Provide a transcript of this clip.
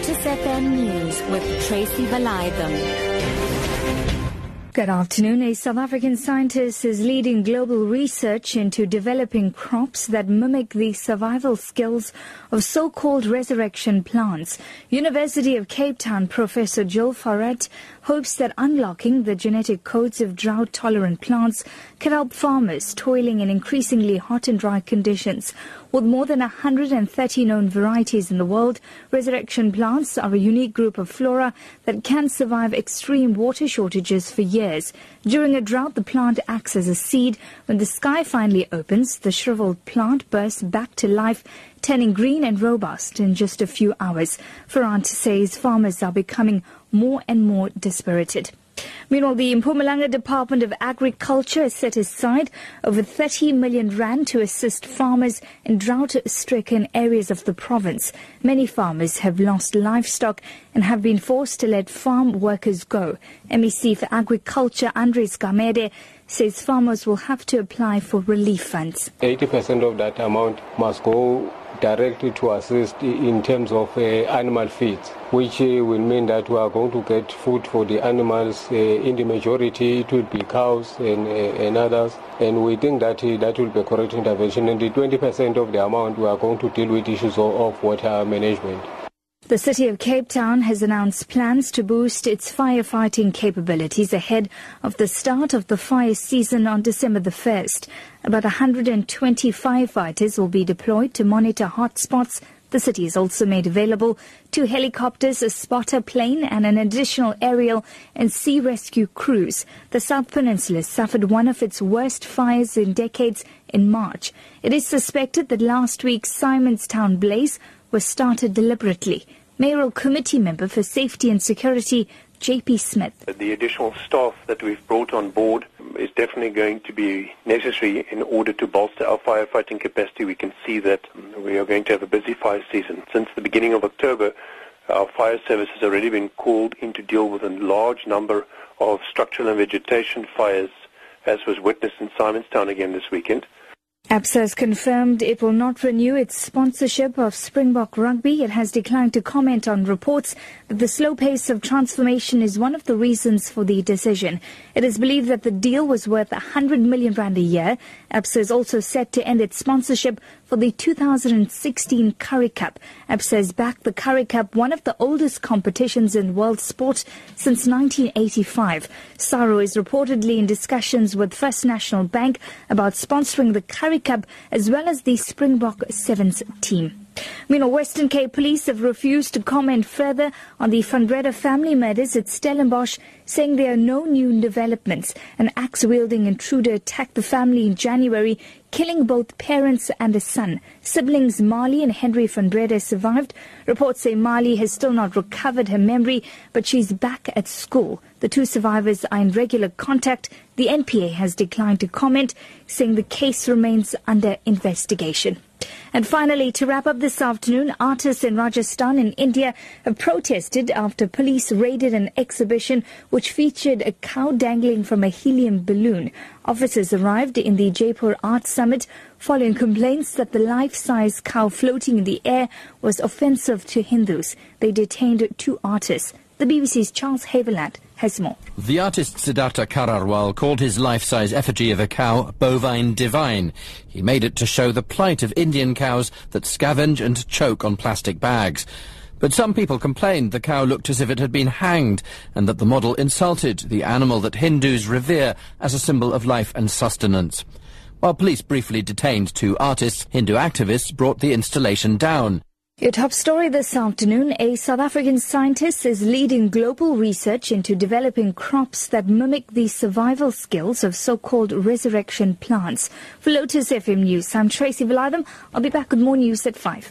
Lotus FM News with Tracy Valaydham. Good afternoon. A South African scientist is leading global research into developing crops that mimic the survival skills of so-called resurrection plants. University of Cape Town professor Jill Farrant hopes that unlocking the genetic codes of drought-tolerant plants can help farmers toiling in increasingly hot and dry conditions. With more than 130 known varieties in the world, resurrection plants are a unique group of flora that can survive extreme water shortages for years. During a drought, the plant acts as a seed. When the sky finally opens, the shriveled plant bursts back to life, turning green and robust in just a few hours. Farrant says farmers are becoming more and more dispirited. Meanwhile, the Mpumalanga Department of Agriculture has set aside over 30 million rand to assist farmers in drought-stricken areas of the province. Many farmers have lost livestock and have been forced to let farm workers go. MEC for Agriculture Andries Gamede says farmers will have to apply for relief funds. 80% of that amount must go directly to assist in terms of uh, animal feed, which uh, will mean that we are going to get food for the animals. Uh, in the majority, it will be cows and, and others. And we think that that will be correct intervention. And the 20% of the amount, we are going to deal with issues of water management. The city of Cape Town has announced plans to boost its firefighting capabilities ahead of the start of the fire season on December the 1st. About 120 firefighters will be deployed to monitor hotspots. The city has also made available two helicopters, a spotter plane and an additional aerial and sea rescue crews. The South Peninsula suffered one of its worst fires in decades in March. It is suspected that last week's Simonstown blaze was started deliberately. Mayoral Committee Member for Safety and Security, JP Smith. The additional staff that we've brought on board is definitely going to be necessary in order to bolster our firefighting capacity. We can see that we are going to have a busy fire season. Since the beginning of October, our fire service has already been called in to deal with a large number of structural and vegetation fires, as was witnessed in Simonstown again this weekend. ABSA has confirmed it will not renew its sponsorship of Springbok rugby. It has declined to comment on reports that the slow pace of transformation is one of the reasons for the decision. It is believed that the deal was worth 100 million rand a year. ABSA is also set to end its sponsorship for the 2016 Currie Cup. ABSA has backed the Currie Cup, one of the oldest competitions in world sport since 1985. SARU is reportedly in discussions with First National Bank about sponsoring the Currie Cup as well as the Springbok Sevens team. Meanwhile, Western Cape police have refused to comment further on the Van Breda family murders at Stellenbosch, saying there are no new developments. An axe-wielding intruder attacked the family in January, killing both parents and a son. Siblings Marli and Henry Van Breda survived. Reports say Marli has still not recovered her memory, but she's back at school. The two survivors are in regular contact. The NPA has declined to comment, saying the case remains under investigation. And finally, to wrap up this afternoon, artists in Rajasthan in India have protested after police raided an exhibition which featured a cow dangling from a helium balloon. Officers arrived in the Jaipur Art Summit following complaints that the life-size cow floating in the air was offensive to Hindus. They detained two artists. The BBC's Charles Haviland has more. The artist Siddhartha Kararwal called his life-size effigy of a cow bovine divine. He made it to show the plight of Indian cows that scavenge and choke on plastic bags. But some people complained the cow looked as if it had been hanged and that the model insulted the animal that Hindus revere as a symbol of life and sustenance. While police briefly detained two artists, Hindu activists brought the installation down. Your top story this afternoon, a South African scientist is leading global research into developing crops that mimic the survival skills of so-called resurrection plants. For Lotus FM News, I'm Tracy Valaydham. I'll be back with more news at 5.